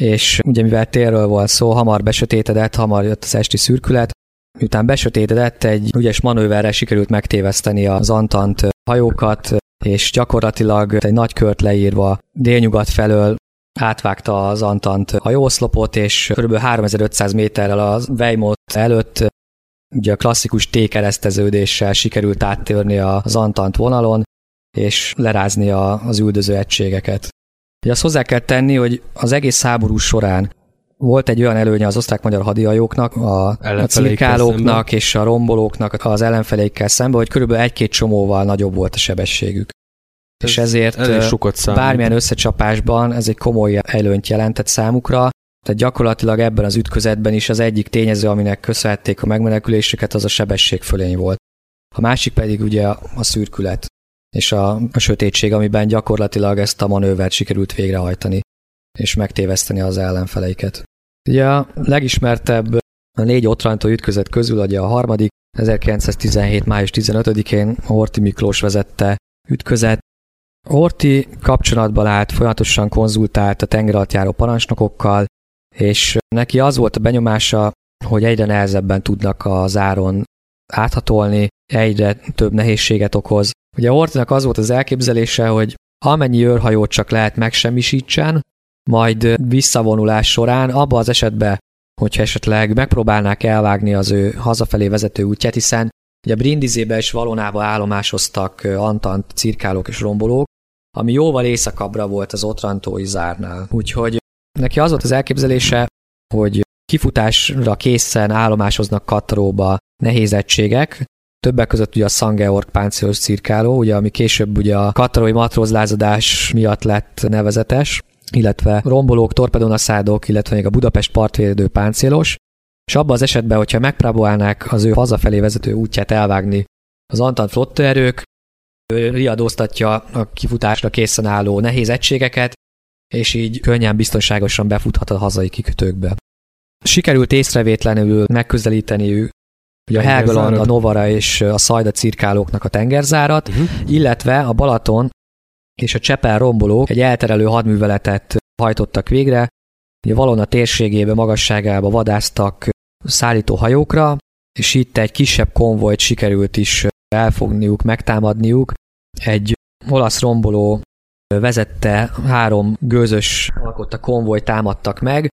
és ugye mivel térről volt szó, hamar besötétedett, hamar jött az esti szürkület, miután besötétedett, egy ügyes manőverre sikerült megtéveszteni az Antant hajókat, és gyakorlatilag egy nagy kört leírva délnyugat felől átvágta az Antant hajóoszlopot, és kb. 3500 méterrel a Weymouth előtt ugye a klasszikus T-kereszteződéssel sikerült áttörni az Antant vonalon, és lerázni az üldöző egységeket. Ugye azt hozzá kell tenni, hogy az egész háború során volt egy olyan előnye az osztrák-magyar hadihajóknak, a, a cirkálóknak és a rombolóknak az ellenfeleikkel szemben, hogy körülbelül egy-két csomóval nagyobb volt a sebességük. Ez és ezért sokat bármilyen összecsapásban ez egy komoly előnyt jelentett számukra, tehát gyakorlatilag ebben az ütközetben is az egyik tényező, aminek köszönhették a megmeneküléseket, az a sebesség fölény volt. A másik pedig ugye a szürkület és a, a sötétség, amiben gyakorlatilag ezt a manővert sikerült végrehajtani, és megtéveszteni az ellenfeleiket. Ugye a legismertebb a négy otrantó ütközet közül ugye a harmadik, 1917. május 15-én Horti Miklós vezette ütközet. Horti kapcsolatban állt, folyamatosan konzultált a tengeralattjáró parancsnokokkal, és neki az volt a benyomása, hogy egyre nehezebben tudnak az áron áthatolni, egyre több nehézséget okoz, Ugye Hortnak az volt az elképzelése, hogy amennyi őrhajót csak lehet megsemmisítsen, majd visszavonulás során, abba az esetben, hogyha esetleg megpróbálnák elvágni az ő hazafelé vezető útját, hiszen ugye Brindizébe és Valonába állomásoztak Antant cirkálók és rombolók, ami jóval északabbra volt az Otrantói zárnál. Úgyhogy neki az volt az elképzelése, hogy kifutásra készen állomásoznak Kataróba nehéz egységek, Többek között ugye a Sangeorg páncélos cirkáló, ugye, ami később ugye a katarói matrózlázadás miatt lett nevezetes, illetve rombolók, torpedonaszádok, illetve még a Budapest partvédő páncélos, és abban az esetben, hogyha megpróbálnák az ő hazafelé vezető útját elvágni az Antant flottaerők, ő riadóztatja a kifutásra készen álló nehéz egységeket, és így könnyen biztonságosan befuthat a hazai kikötőkbe. sikerült észrevétlenül megközelíteniük ugye a Helgoland, a Novara és a Szajda cirkálóknak a tengerzárat, uh-huh. illetve a Balaton és a Csepel rombolók egy elterelő hadműveletet hajtottak végre, ugye Valona térségébe, magasságába vadáztak szállító hajókra, és itt egy kisebb konvojt sikerült is elfogniuk, megtámadniuk. Egy olasz romboló vezette három gőzös alkotta konvoj támadtak meg,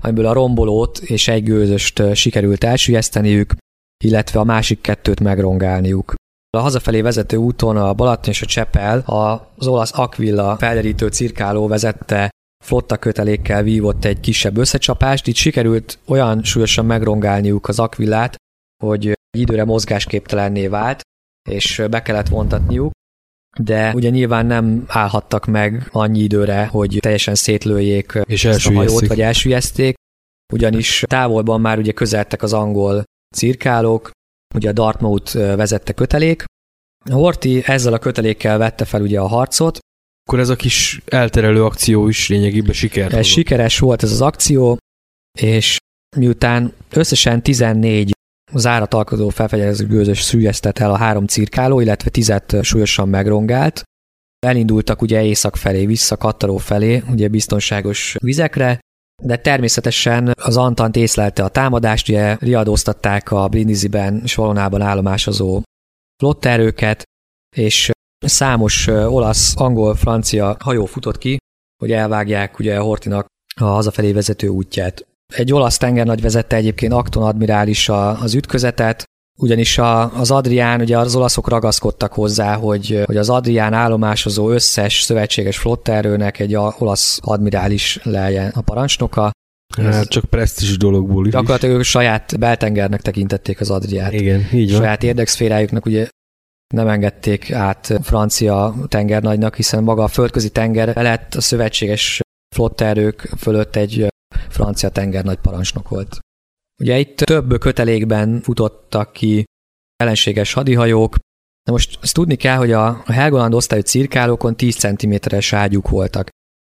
amiből a rombolót és egy gőzöst sikerült elsüllyeszteniük, illetve a másik kettőt megrongálniuk. A hazafelé vezető úton a Balaton és a Csepel az olasz Aquilla felderítő cirkáló vezette flotta kötelékkel vívott egy kisebb összecsapást, itt sikerült olyan súlyosan megrongálniuk az Aquillát, hogy egy időre mozgásképtelenné vált, és be kellett vontatniuk, de ugye nyilván nem állhattak meg annyi időre, hogy teljesen szétlőjék és ezt a hajót, vagy elsüllyezték, ugyanis távolban már ugye közeltek az angol cirkálók, ugye a Dartmouth vezette kötelék. Horti ezzel a kötelékkel vette fel ugye a harcot. Akkor ez a kis elterelő akció is lényegében sikert Ez sikeres volt ez az akció, és miután összesen 14 az árat alkotó felfegyelező gőzös szülyeztet el a három cirkáló, illetve tizet súlyosan megrongált. Elindultak ugye észak felé, vissza Kattaró felé, ugye biztonságos vizekre, de természetesen az Antant észlelte a támadást, ugye riadóztatták a Brindisiben és Valonában állomásozó flotterőket, és számos olasz, angol, francia hajó futott ki, hogy elvágják ugye Hortinak a hazafelé vezető útját. Egy olasz tengernagy vezette egyébként Akton admirális az ütközetet, ugyanis a, az Adrián, ugye az olaszok ragaszkodtak hozzá, hogy, hogy az Adrián állomásozó összes szövetséges flotterőnek egy olasz admirális lejjen a parancsnoka. Hát csak presztis dologból is. Gyakorlatilag ők saját beltengernek tekintették az Adriát. Igen, így van. Saját érdekszférájuknak ugye nem engedték át francia tengernagynak, hiszen maga a földközi tenger lett a szövetséges flotterők fölött egy francia tengernagy parancsnok volt. Ugye itt több kötelékben futottak ki ellenséges hadihajók, de most azt tudni kell, hogy a Helgoland osztályú cirkálókon 10 cm-es ágyuk voltak.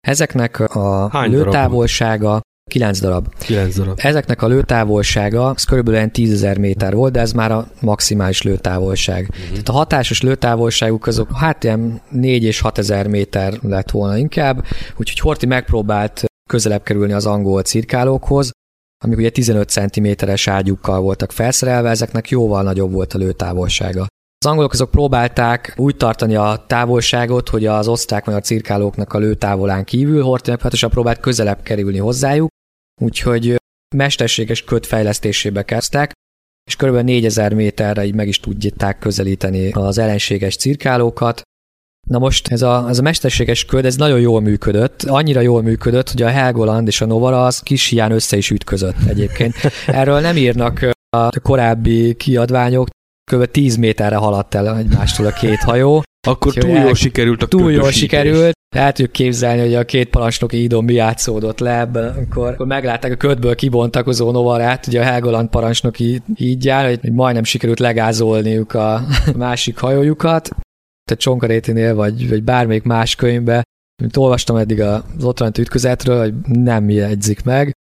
Ezeknek a Hány lőtávolsága darab? 9 darab. 9 darab. Ezeknek a lőtávolsága az körülbelül 10 ezer méter volt, de ez már a maximális lőtávolság. Uh-huh. Tehát a hatásos lőtávolságuk azok hát ilyen 4 és 6 ezer méter lett volna inkább, úgyhogy Horti megpróbált közelebb kerülni az angol cirkálókhoz, amik ugye 15 cm-es ágyukkal voltak felszerelve, ezeknek jóval nagyobb volt a lőtávolsága. Az angolok azok próbálták úgy tartani a távolságot, hogy az osztrák-magyar cirkálóknak a lőtávolán kívül Horthy hát próbált közelebb kerülni hozzájuk, úgyhogy mesterséges köt fejlesztésébe kezdtek, és kb. 4000 méterre így meg is tudják közelíteni az ellenséges cirkálókat, Na most ez a, ez a mesterséges köd, ez nagyon jól működött, annyira jól működött, hogy a Helgoland és a Novara az kis hián össze is ütközött egyébként. Erről nem írnak a korábbi kiadványok, kb. 10 méterre haladt el egymástól a két hajó. Akkor túl jól sikerült a Túl jól sikerült. El tudjuk képzelni, hogy a két parancsnoki idon mi játszódott le ebben, amikor, amikor meglátták a ködből kibontakozó Novarát, ugye a Helgoland parancsnoki jár, hogy majdnem sikerült legázolniuk a [laughs] másik hajójukat tehát Csonkarétinél, vagy, vagy bármelyik más könyvbe, mint olvastam eddig az Otranti ütközetről, hogy nem jegyzik meg.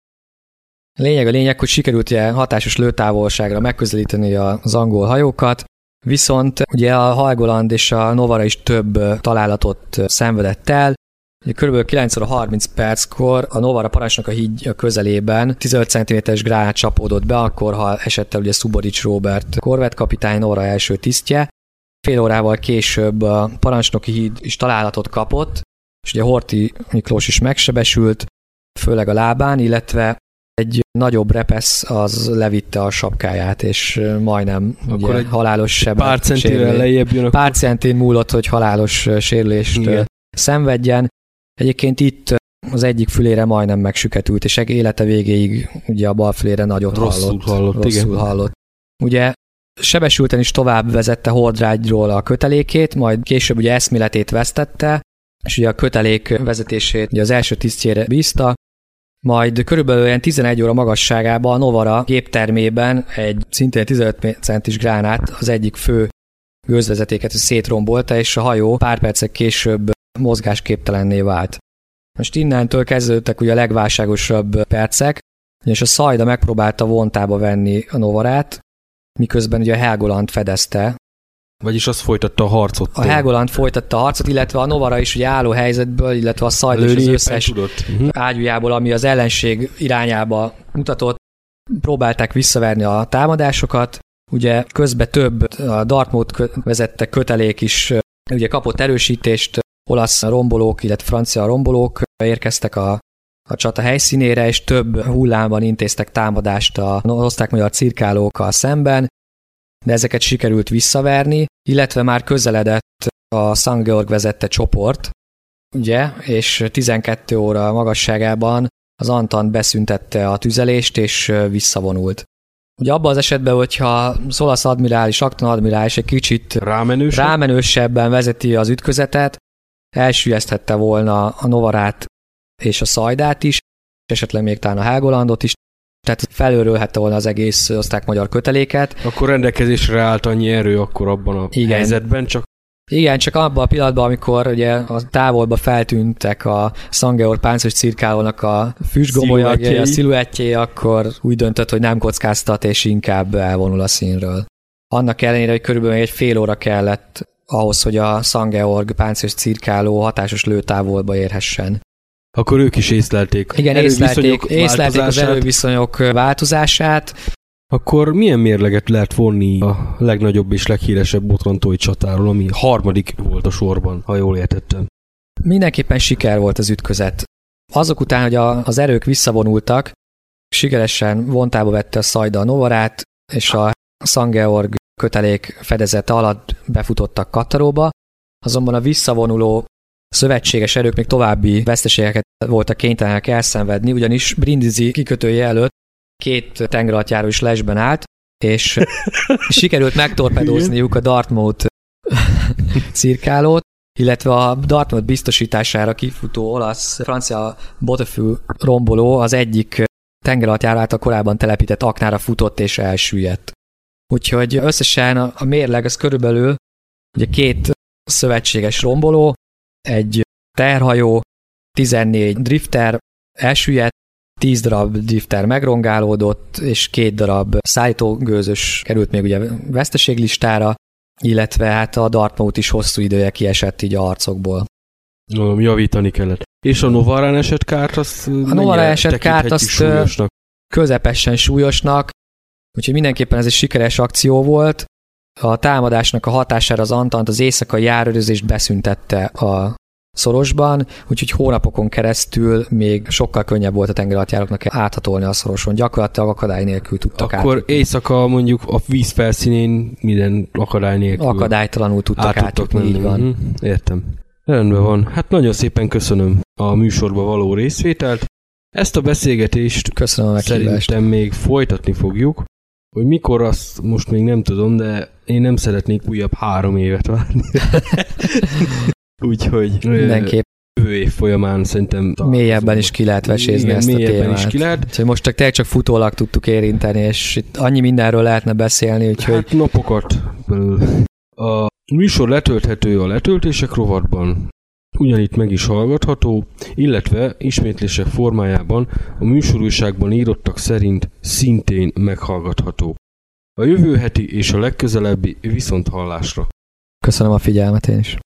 Lényeg a lényeg, hogy sikerült ilyen hatásos lőtávolságra megközelíteni az angol hajókat, viszont ugye a Halgoland és a Novara is több találatot szenvedett el, Kb. 9 óra 30 perckor a Novara parancsnok a híd közelében 15 cm-es gránát csapódott be, akkor ha esett el ugye Szubodics Robert korvetkapitány Novara első tisztje, Fél órával később a parancsnoki híd is találatot kapott, és ugye Horti Miklós is megsebesült, főleg a lábán, illetve egy nagyobb repesz az levitte a sapkáját, és majdnem Akkor ugye, halálos sebet. Pár centivel lejjebb jön. Pár centin múlott, hogy halálos sérülést Igen. szenvedjen. Egyébként itt az egyik fülére majdnem megsüketült, és élete végéig ugye a bal fülére nagyot rosszul hallott. hallott. Rosszul igen. hallott. Ugye sebesülten is tovább vezette Hordrágyról a kötelékét, majd később ugye eszméletét vesztette, és ugye a kötelék vezetését ugye az első tisztjére bízta, majd körülbelül olyan 11 óra magasságában a Novara géptermében egy szintén 15 centis gránát az egyik fő gőzvezetéket szétrombolta, és a hajó pár percek később mozgásképtelenné vált. Most innentől kezdődtek ugye a legválságosabb percek, és a Szajda megpróbálta vontába venni a Novarát, miközben ugye a Helgoland fedezte. Vagyis az folytatta a harcot. A Helgoland folytatta a harcot, illetve a Novara is ugye álló helyzetből, illetve a Szajda is az összes tudott. Uh-huh. ágyújából, ami az ellenség irányába mutatott, próbálták visszaverni a támadásokat. Ugye közben több a Dartmouth vezette kötelék is ugye kapott erősítést, olasz rombolók, illetve francia rombolók érkeztek a, a csata helyszínére, és több hullámban intéztek támadást a osztrák-magyar cirkálókkal szemben, de ezeket sikerült visszaverni, illetve már közeledett a. Georg vezette csoport, ugye, és 12 óra magasságában az Antant beszüntette a tüzelést, és visszavonult. Ugye abban az esetben, hogyha az olasz admirális, Akton admirális egy kicsit Rámenősebb? rámenősebben vezeti az ütközetet, elsüllyeszthette volna a Novarát és a Szajdát is, és esetleg még talán a Helgolandot is, tehát felőrölhette volna az egész osztrák-magyar köteléket. Akkor rendelkezésre állt annyi erő akkor abban a Igen. helyzetben, csak igen, csak abban a pillanatban, amikor ugye a távolba feltűntek a Sangeor páncos cirkálónak a füstgomolyagjai, a sziluettjé, akkor úgy döntött, hogy nem kockáztat, és inkább elvonul a színről. Annak ellenére, hogy körülbelül egy fél óra kellett ahhoz, hogy a Sangeorg páncos cirkáló hatásos lőtávolba érhessen. Akkor ők is észlelték. Igen, észlelték, észlelték az erőviszonyok változását, akkor milyen mérleget lehet vonni a legnagyobb és leghíresebb botrontói csatáról, ami harmadik volt a sorban, ha jól értettem? Mindenképpen siker volt az ütközet. Azok után, hogy a, az erők visszavonultak, sikeresen vontába vette a Szajda a Novarát, és a Sangeorg kötelék fedezete alatt befutottak Kataróba, azonban a visszavonuló szövetséges erők még további veszteségeket voltak kénytelenek elszenvedni, ugyanis Brindisi kikötője előtt két tengeralattjáró is lesben állt, és [laughs] sikerült megtorpedózniuk a Dartmouth cirkálót, illetve a Dartmouth biztosítására kifutó olasz-francia Botefű romboló az egyik tengeralattjáró által korábban telepített aknára futott és elsüllyedt. Úgyhogy összesen a mérleg az körülbelül ugye két szövetséges romboló, egy terhajó, 14 drifter elsüllyedt, 10 darab drifter megrongálódott, és két darab szállítógőzös került még ugye veszteséglistára, illetve hát a Dartmouth is hosszú idője kiesett így a harcokból. No, javítani kellett. És a Novarán esett kárt azt A Novarán esett kárt azt súlyosnak? közepesen súlyosnak, úgyhogy mindenképpen ez egy sikeres akció volt. A támadásnak a hatására az Antant az éjszakai járőrözést beszüntette a szorosban, úgyhogy hónapokon keresztül még sokkal könnyebb volt a tengeralattjáróknak áthatolni a szoroson. Gyakorlatilag akadály nélkül tudtak Akkor átjutni. éjszaka mondjuk a víz felszínén minden akadály nélkül Akadálytalanul tudtak átjutni, így van. Mhm, értem. Rendben van. Hát nagyon szépen köszönöm a műsorba való részvételt. Ezt a beszélgetést Köszönöm a szerintem még folytatni fogjuk. Hogy mikor azt most még nem tudom, de én nem szeretnék újabb három évet várni. [laughs] Úgyhogy mindenképp jövő év folyamán szerintem... Mélyebben is ki lehet vesézni ezt a témát. Is ki lehet. Úgyhogy most csak tényleg csak futólag tudtuk érinteni, és itt annyi mindenről lehetne beszélni, úgyhogy... Hát napokat belül. A műsor letölthető a letöltések rovatban, ugyanitt meg is hallgatható, illetve ismétlések formájában a műsorúságban írottak szerint szintén meghallgatható. A jövő heti és a legközelebbi viszont hallásra. Köszönöm a figyelmet én is.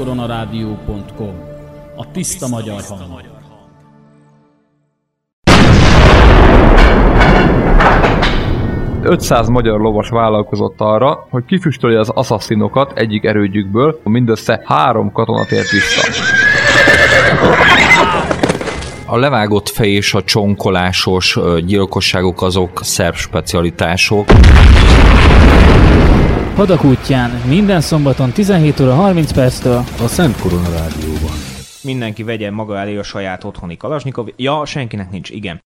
www.szentkoronarádió.com A tiszta magyar hang. 500 magyar lovas vállalkozott arra, hogy kifüstölje az assasszinokat egyik erődjükből, mindössze három katona tért vissza. A levágott fej és a csonkolásos gyilkosságok azok szerb specialitások. Hadak útján minden szombaton 17 óra 30 perctől a Szent Korona Rádióban. Mindenki vegye maga elé a saját otthoni Kalasnyikov. Ja, senkinek nincs, igen.